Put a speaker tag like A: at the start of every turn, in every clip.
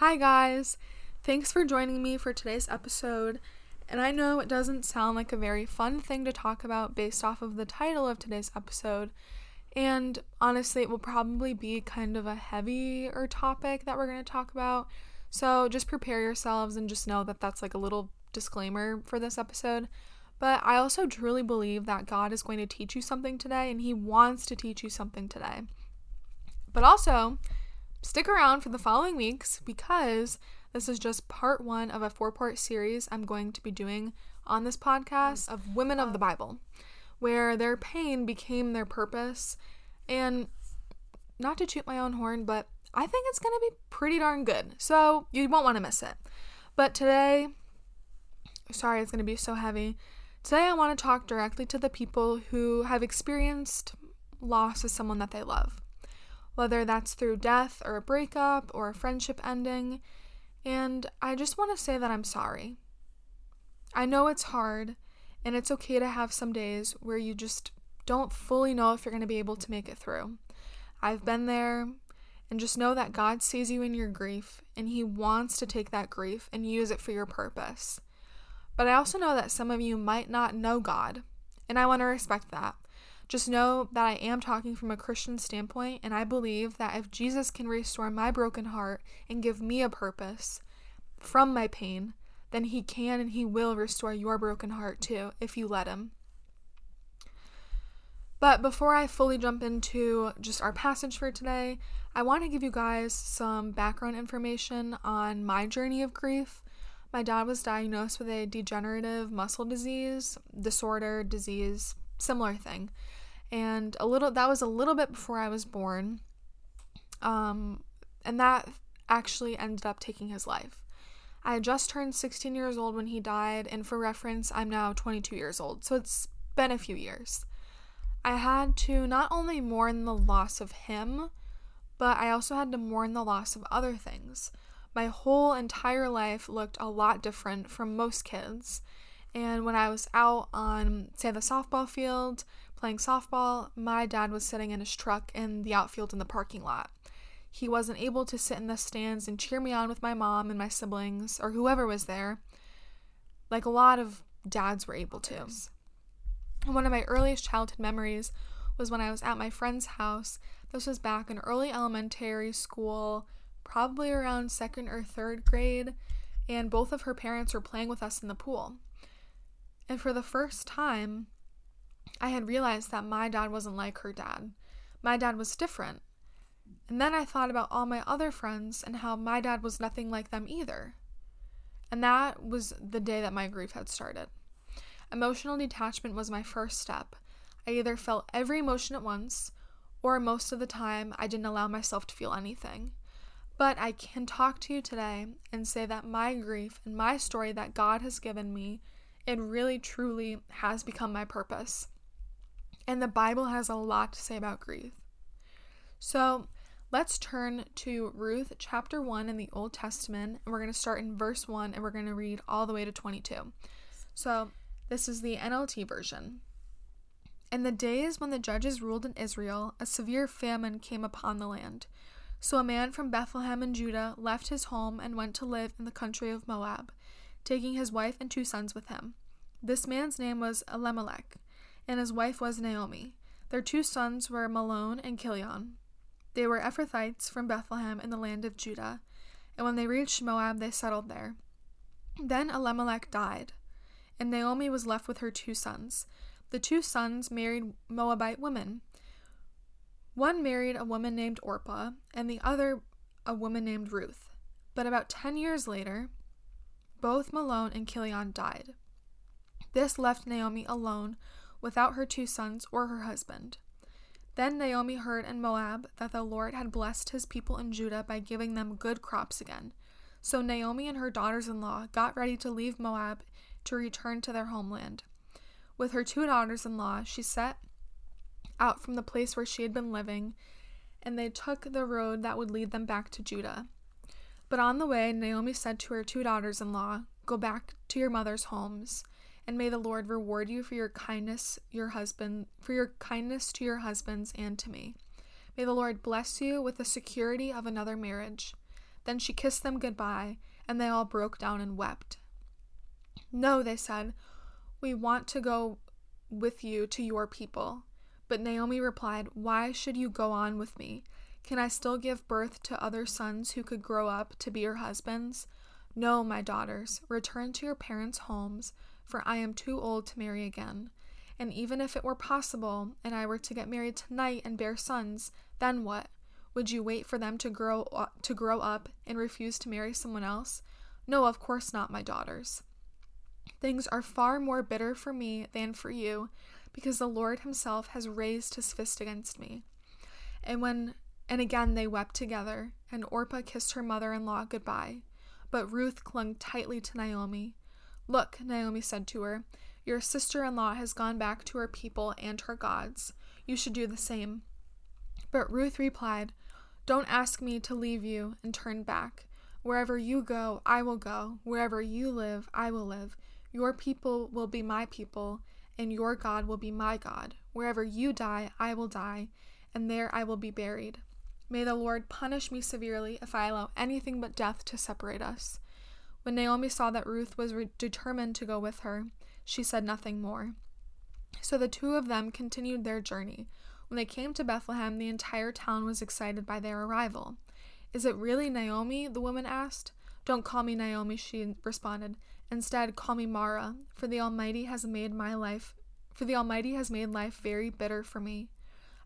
A: Hi, guys. Thanks for joining me for today's episode. And I know it doesn't sound like a very fun thing to talk about based off of the title of today's episode. And honestly, it will probably be kind of a heavier topic that we're going to talk about. So just prepare yourselves and just know that that's like a little disclaimer for this episode. But I also truly believe that God is going to teach you something today and He wants to teach you something today. But also, stick around for the following weeks because this is just part one of a four part series I'm going to be doing on this podcast of Women of the Bible, where their pain became their purpose. And not to toot my own horn, but I think it's going to be pretty darn good. So you won't want to miss it. But today, sorry, it's going to be so heavy. Today, I want to talk directly to the people who have experienced loss of someone that they love, whether that's through death or a breakup or a friendship ending. And I just want to say that I'm sorry. I know it's hard, and it's okay to have some days where you just don't fully know if you're going to be able to make it through. I've been there, and just know that God sees you in your grief, and He wants to take that grief and use it for your purpose. But I also know that some of you might not know God, and I want to respect that. Just know that I am talking from a Christian standpoint, and I believe that if Jesus can restore my broken heart and give me a purpose from my pain, then He can and He will restore your broken heart too, if you let Him. But before I fully jump into just our passage for today, I want to give you guys some background information on my journey of grief my dad was diagnosed with a degenerative muscle disease, disorder, disease, similar thing. And a little that was a little bit before I was born. Um and that actually ended up taking his life. I had just turned 16 years old when he died, and for reference, I'm now 22 years old. So it's been a few years. I had to not only mourn the loss of him, but I also had to mourn the loss of other things my whole entire life looked a lot different from most kids. And when I was out on, say, the softball field playing softball, my dad was sitting in his truck in the outfield in the parking lot. He wasn't able to sit in the stands and cheer me on with my mom and my siblings or whoever was there, like a lot of dads were able to. One of my earliest childhood memories was when I was at my friend's house. This was back in early elementary school, probably around second or third grade, and both of her parents were playing with us in the pool. And for the first time, I had realized that my dad wasn't like her dad. My dad was different. And then I thought about all my other friends and how my dad was nothing like them either. And that was the day that my grief had started. Emotional detachment was my first step. I either felt every emotion at once, or most of the time, I didn't allow myself to feel anything. But I can talk to you today and say that my grief and my story that God has given me, it really truly has become my purpose. And the Bible has a lot to say about grief. So let's turn to Ruth chapter 1 in the Old Testament, and we're going to start in verse 1 and we're going to read all the way to 22. So this is the NLT version. In the days when the judges ruled in Israel, a severe famine came upon the land. So a man from Bethlehem in Judah left his home and went to live in the country of Moab, taking his wife and two sons with him. This man's name was Elimelech, and his wife was Naomi. Their two sons were Mahlon and Chilion. They were Ephrathites from Bethlehem in the land of Judah, and when they reached Moab, they settled there. Then Elimelech died, and Naomi was left with her two sons. The two sons married Moabite women one married a woman named Orpah, and the other a woman named Ruth. But about 10 years later, both Mahlon and Chilion died. This left Naomi alone without her two sons or her husband. Then Naomi heard in Moab that the Lord had blessed his people in Judah by giving them good crops again. So Naomi and her daughters in law got ready to leave Moab to return to their homeland. With her two daughters in law, she set out from the place where she had been living, and they took the road that would lead them back to Judah. But on the way, Naomi said to her two daughters in law, Go back to your mother's homes, and may the Lord reward you for your kindness, your husband, for your kindness to your husbands and to me. May the Lord bless you with the security of another marriage. Then she kissed them goodbye, and they all broke down and wept. No, they said, we want to go with you to your people. But Naomi replied, Why should you go on with me? Can I still give birth to other sons who could grow up to be your husbands? No, my daughters, return to your parents' homes, for I am too old to marry again. And even if it were possible, and I were to get married tonight and bear sons, then what? Would you wait for them to grow up, to grow up and refuse to marry someone else? No, of course not, my daughters. Things are far more bitter for me than for you, because the Lord himself has raised his fist against me. And when and again they wept together, and Orpah kissed her mother-in-law goodbye. But Ruth clung tightly to Naomi. Look, Naomi said to her, your sister-in-law has gone back to her people and her gods. You should do the same. But Ruth replied, Don't ask me to leave you and turn back. Wherever you go, I will go. Wherever you live, I will live. Your people will be my people, and your God will be my God. Wherever you die, I will die, and there I will be buried. May the Lord punish me severely if I allow anything but death to separate us. When Naomi saw that Ruth was re- determined to go with her, she said nothing more. So the two of them continued their journey. When they came to Bethlehem, the entire town was excited by their arrival. Is it really Naomi? the woman asked. Don't call me Naomi, she responded. Instead, call me Mara, for the Almighty has made my life for the Almighty has made life very bitter for me.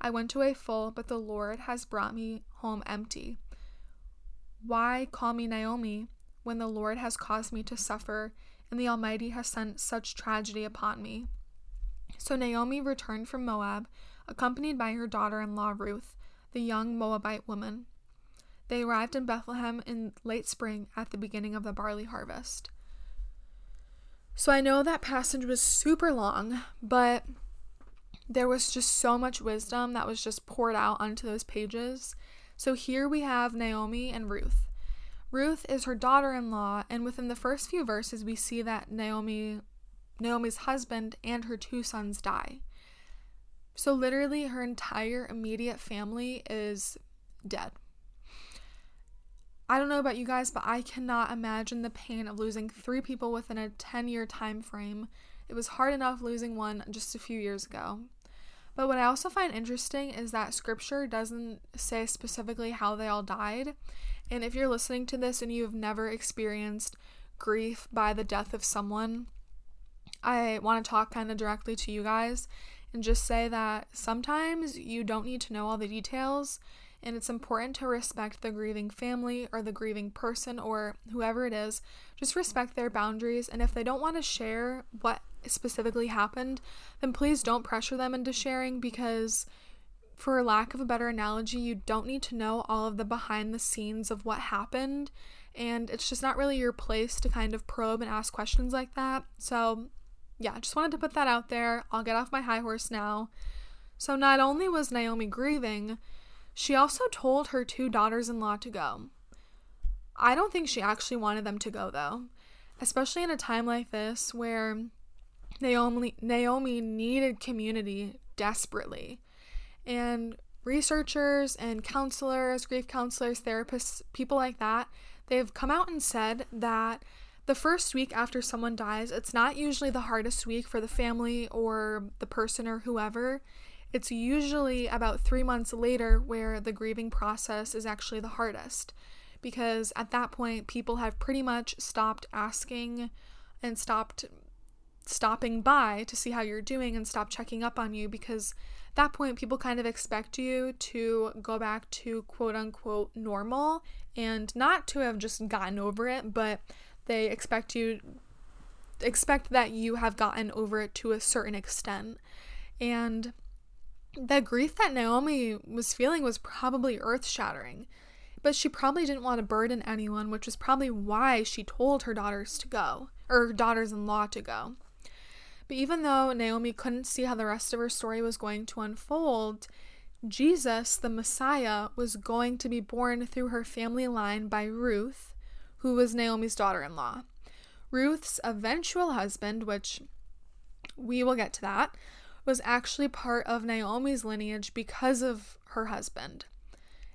A: I went away full, but the Lord has brought me home empty. Why call me Naomi when the Lord has caused me to suffer and the Almighty has sent such tragedy upon me? So Naomi returned from Moab, accompanied by her daughter in law Ruth, the young Moabite woman. They arrived in Bethlehem in late spring at the beginning of the barley harvest. So I know that passage was super long, but there was just so much wisdom that was just poured out onto those pages. So here we have Naomi and Ruth. Ruth is her daughter-in-law, and within the first few verses we see that Naomi Naomi's husband and her two sons die. So literally her entire immediate family is dead. I don't know about you guys, but I cannot imagine the pain of losing three people within a 10 year time frame. It was hard enough losing one just a few years ago. But what I also find interesting is that scripture doesn't say specifically how they all died. And if you're listening to this and you've never experienced grief by the death of someone, I want to talk kind of directly to you guys and just say that sometimes you don't need to know all the details and it's important to respect the grieving family or the grieving person or whoever it is. Just respect their boundaries, and if they don't want to share what specifically happened, then please don't pressure them into sharing because, for lack of a better analogy, you don't need to know all of the behind the scenes of what happened, and it's just not really your place to kind of probe and ask questions like that. So, yeah, just wanted to put that out there. I'll get off my high horse now. So, not only was Naomi grieving, she also told her two daughters in law to go. I don't think she actually wanted them to go, though, especially in a time like this where Naomi, Naomi needed community desperately. And researchers and counselors, grief counselors, therapists, people like that, they've come out and said that the first week after someone dies, it's not usually the hardest week for the family or the person or whoever. It's usually about three months later where the grieving process is actually the hardest because at that point people have pretty much stopped asking and stopped stopping by to see how you're doing and stop checking up on you because at that point people kind of expect you to go back to quote unquote normal and not to have just gotten over it but they expect you expect that you have gotten over it to a certain extent and the grief that Naomi was feeling was probably earth shattering, but she probably didn't want to burden anyone, which is probably why she told her daughters to go, or daughters in law to go. But even though Naomi couldn't see how the rest of her story was going to unfold, Jesus, the Messiah, was going to be born through her family line by Ruth, who was Naomi's daughter in law. Ruth's eventual husband, which we will get to that, was actually part of Naomi's lineage because of her husband.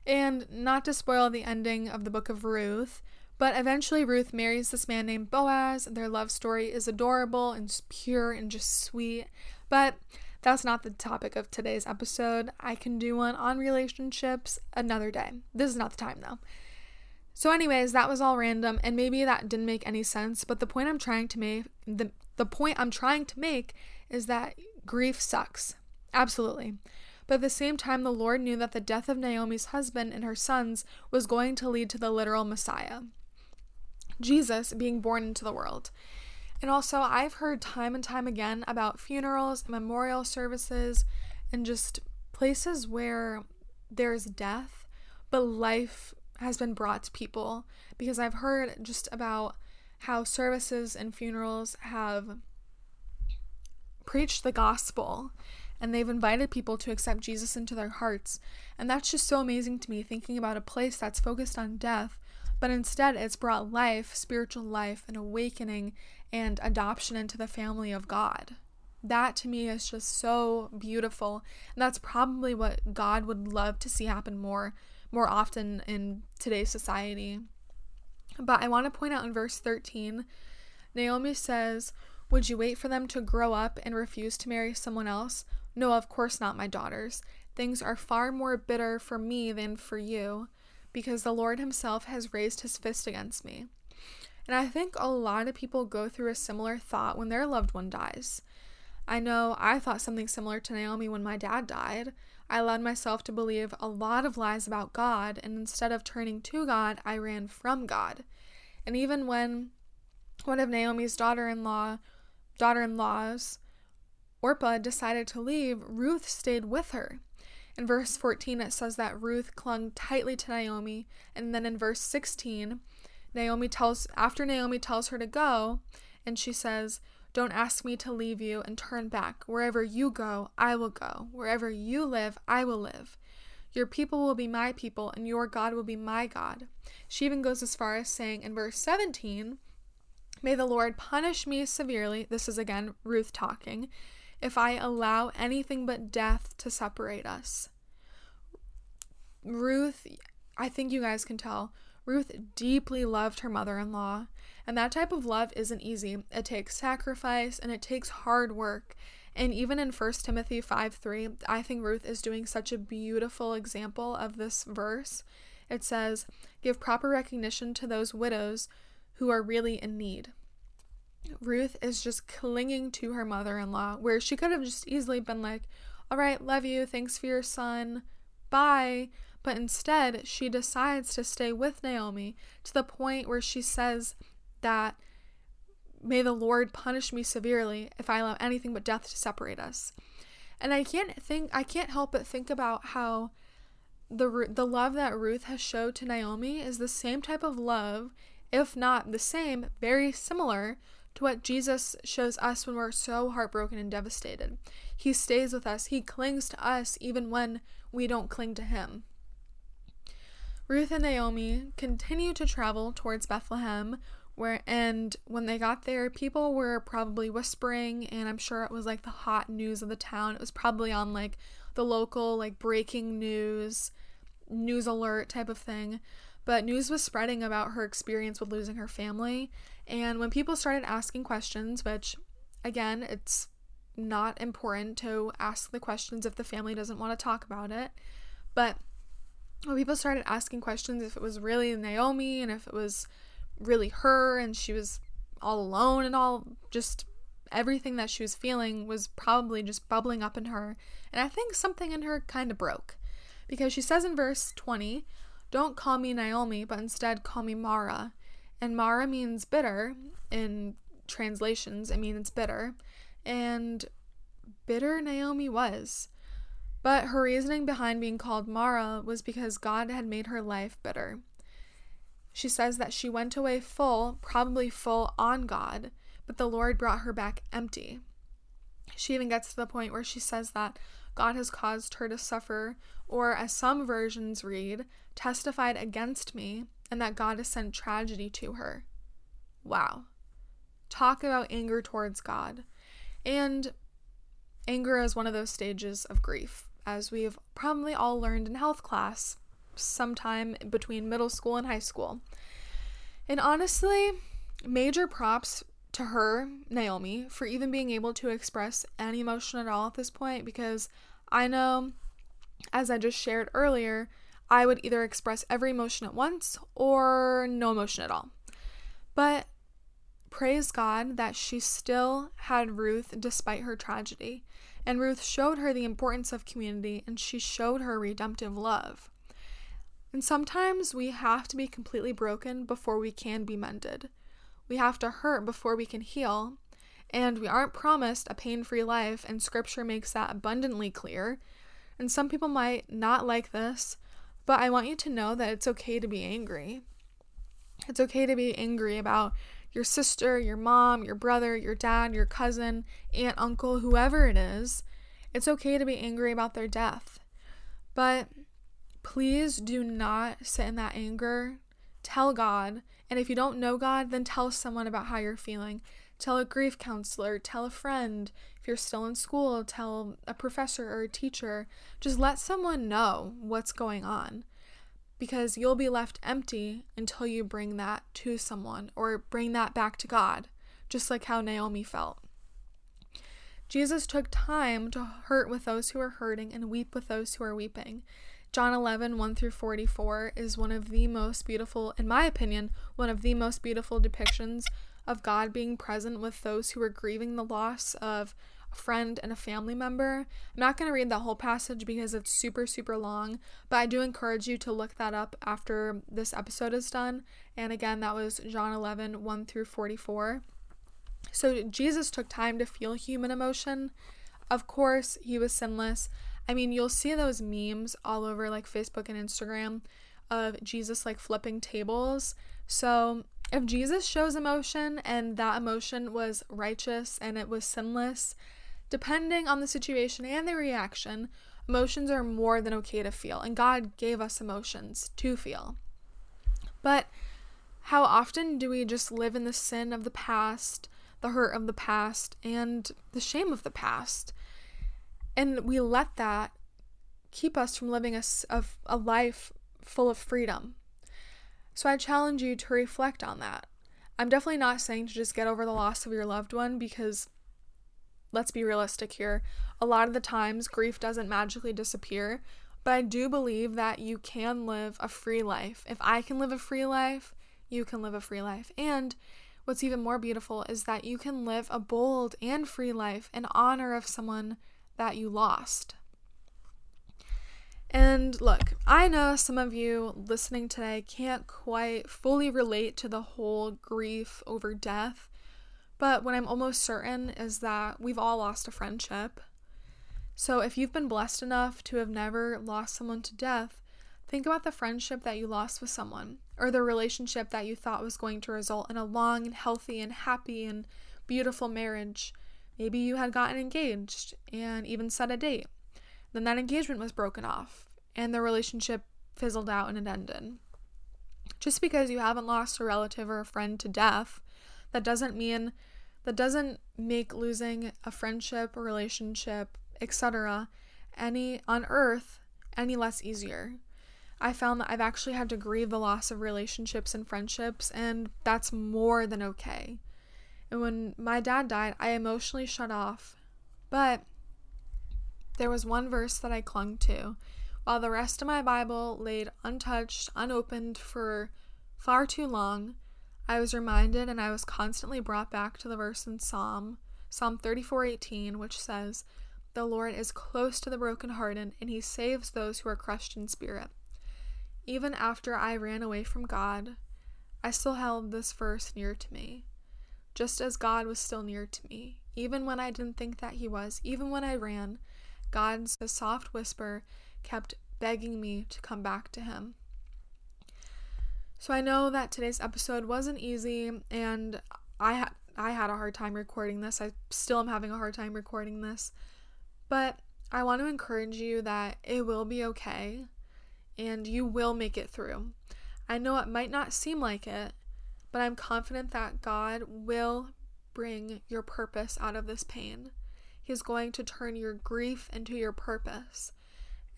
A: And not to spoil the ending of the book of Ruth, but eventually Ruth marries this man named Boaz. Their love story is adorable and pure and just sweet. But that's not the topic of today's episode. I can do one on relationships another day. This is not the time though. So, anyways, that was all random, and maybe that didn't make any sense. But the point I'm trying to make, the the point I'm trying to make, is that grief sucks, absolutely. But at the same time, the Lord knew that the death of Naomi's husband and her sons was going to lead to the literal Messiah, Jesus being born into the world. And also, I've heard time and time again about funerals, memorial services, and just places where there's death, but life has been brought to people. Because I've heard just about how services and funerals have preached the gospel and they've invited people to accept Jesus into their hearts. And that's just so amazing to me, thinking about a place that's focused on death, but instead it's brought life, spiritual life, and awakening and adoption into the family of God. That to me is just so beautiful. And that's probably what God would love to see happen more more often in today's society. But I want to point out in verse 13, Naomi says, Would you wait for them to grow up and refuse to marry someone else? No, of course not, my daughters. Things are far more bitter for me than for you, because the Lord Himself has raised His fist against me. And I think a lot of people go through a similar thought when their loved one dies. I know I thought something similar to Naomi when my dad died. I allowed myself to believe a lot of lies about God, and instead of turning to God, I ran from God. And even when one of Naomi's daughter-in-law, daughter-in-laws, Orpah decided to leave, Ruth stayed with her. In verse 14, it says that Ruth clung tightly to Naomi, and then in verse 16, Naomi tells after Naomi tells her to go, and she says, "Don't ask me to leave you and turn back. Wherever you go, I will go. Wherever you live, I will live. Your people will be my people, and your God will be my God." She even goes as far as saying in verse 17, "May the Lord punish me severely." This is again Ruth talking. If I allow anything but death to separate us. Ruth, I think you guys can tell, Ruth deeply loved her mother in law, and that type of love isn't easy. It takes sacrifice and it takes hard work. And even in 1 Timothy 5 3, I think Ruth is doing such a beautiful example of this verse. It says, Give proper recognition to those widows who are really in need. Ruth is just clinging to her mother in law, where she could have just easily been like, All right, love you, thanks for your son, bye. But instead, she decides to stay with Naomi to the point where she says that, May the Lord punish me severely if I allow anything but death to separate us. And I can't think, I can't help but think about how the the love that Ruth has showed to Naomi is the same type of love, if not the same, very similar to what Jesus shows us when we're so heartbroken and devastated. He stays with us. He clings to us even when we don't cling to him. Ruth and Naomi continued to travel towards Bethlehem, where and when they got there, people were probably whispering, and I'm sure it was like the hot news of the town. It was probably on like the local like breaking news, news alert type of thing. But news was spreading about her experience with losing her family, and when people started asking questions, which again, it's not important to ask the questions if the family doesn't want to talk about it, but when people started asking questions if it was really Naomi and if it was really her and she was all alone and all just everything that she was feeling was probably just bubbling up in her. And I think something in her kind of broke because she says in verse 20, Don't call me Naomi, but instead call me Mara. And Mara means bitter in translations, it means bitter. And bitter Naomi was. But her reasoning behind being called Mara was because God had made her life bitter. She says that she went away full, probably full on God, but the Lord brought her back empty. She even gets to the point where she says that God has caused her to suffer, or as some versions read, testified against me, and that God has sent tragedy to her. Wow. Talk about anger towards God. And anger is one of those stages of grief as we've probably all learned in health class. sometime between middle school and high school. And honestly, major props to her, Naomi, for even being able to express any emotion at all at this point because I know, as I just shared earlier, I would either express every emotion at once or no emotion at all. But praise God that she still had Ruth despite her tragedy. And Ruth showed her the importance of community and she showed her redemptive love. And sometimes we have to be completely broken before we can be mended. We have to hurt before we can heal. And we aren't promised a pain free life, and scripture makes that abundantly clear. And some people might not like this, but I want you to know that it's okay to be angry. It's okay to be angry about your sister, your mom, your brother, your dad, your cousin, aunt, uncle, whoever it is. It's okay to be angry about their death. But please do not sit in that anger. Tell God. And if you don't know God, then tell someone about how you're feeling. Tell a grief counselor, tell a friend. If you're still in school, tell a professor or a teacher. Just let someone know what's going on because you'll be left empty until you bring that to someone or bring that back to God, just like how Naomi felt. Jesus took time to hurt with those who are hurting and weep with those who are weeping. John 11, 1 through 44 is one of the most beautiful, in my opinion, one of the most beautiful depictions of God being present with those who are grieving the loss of a friend and a family member. I'm not going to read the whole passage because it's super, super long, but I do encourage you to look that up after this episode is done. And again, that was John 11, 1 through 44. So Jesus took time to feel human emotion. Of course, he was sinless. I mean, you'll see those memes all over like Facebook and Instagram of Jesus like flipping tables. So, if Jesus shows emotion and that emotion was righteous and it was sinless, Depending on the situation and the reaction, emotions are more than okay to feel, and God gave us emotions to feel. But how often do we just live in the sin of the past, the hurt of the past, and the shame of the past? And we let that keep us from living a, a, life full of freedom. So I challenge you to reflect on that. I'm definitely not saying to just get over the loss of your loved one because let's be realistic here. A lot of the times, grief doesn't magically disappear, but I do believe that you can live a free life. If I can live a free life, you can live a free life. And what's even more beautiful is that you can live a bold and free life in honor of someone that you lost. And look, I know some of you listening today can't quite fully relate to the whole grief over death. But what I'm almost certain is that we've all lost a friendship. So if you've been blessed enough to have never lost someone to death, think about the friendship that you lost with someone, or the relationship that you thought was going to result in a long and healthy and happy and beautiful marriage. Maybe you had gotten engaged and even set a date. Then that engagement was broken off, and the relationship fizzled out and it ended. Just because you haven't lost a relative or a friend to death, that doesn't mean that doesn't make losing a friendship, a relationship, etc., any on earth any less easier. I found that I've actually had to grieve the loss of relationships and friendships, and that's more than okay. And when my dad died, I emotionally shut off. But there was one verse that I clung to, while the rest of my Bible laid untouched, unopened for far too long. I was reminded and I was constantly brought back to the verse in Psalm, Psalm 34:18, which says, "The Lord is close to the brokenhearted, and he saves those who are crushed in spirit." Even after I ran away from God, I still held this verse near to me, just as God was still near to me, even when I didn't think that he was, even when I ran, God's soft whisper kept begging me to come back to him. So I know that today's episode wasn't easy and I had I had a hard time recording this. I still am having a hard time recording this. But I want to encourage you that it will be okay and you will make it through. I know it might not seem like it, but I'm confident that God will bring your purpose out of this pain. He's going to turn your grief into your purpose.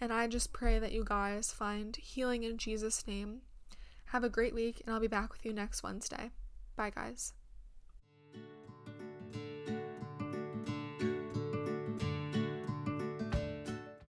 A: And I just pray that you guys find healing in Jesus' name. Have a great week, and I'll be back with you next Wednesday. Bye, guys.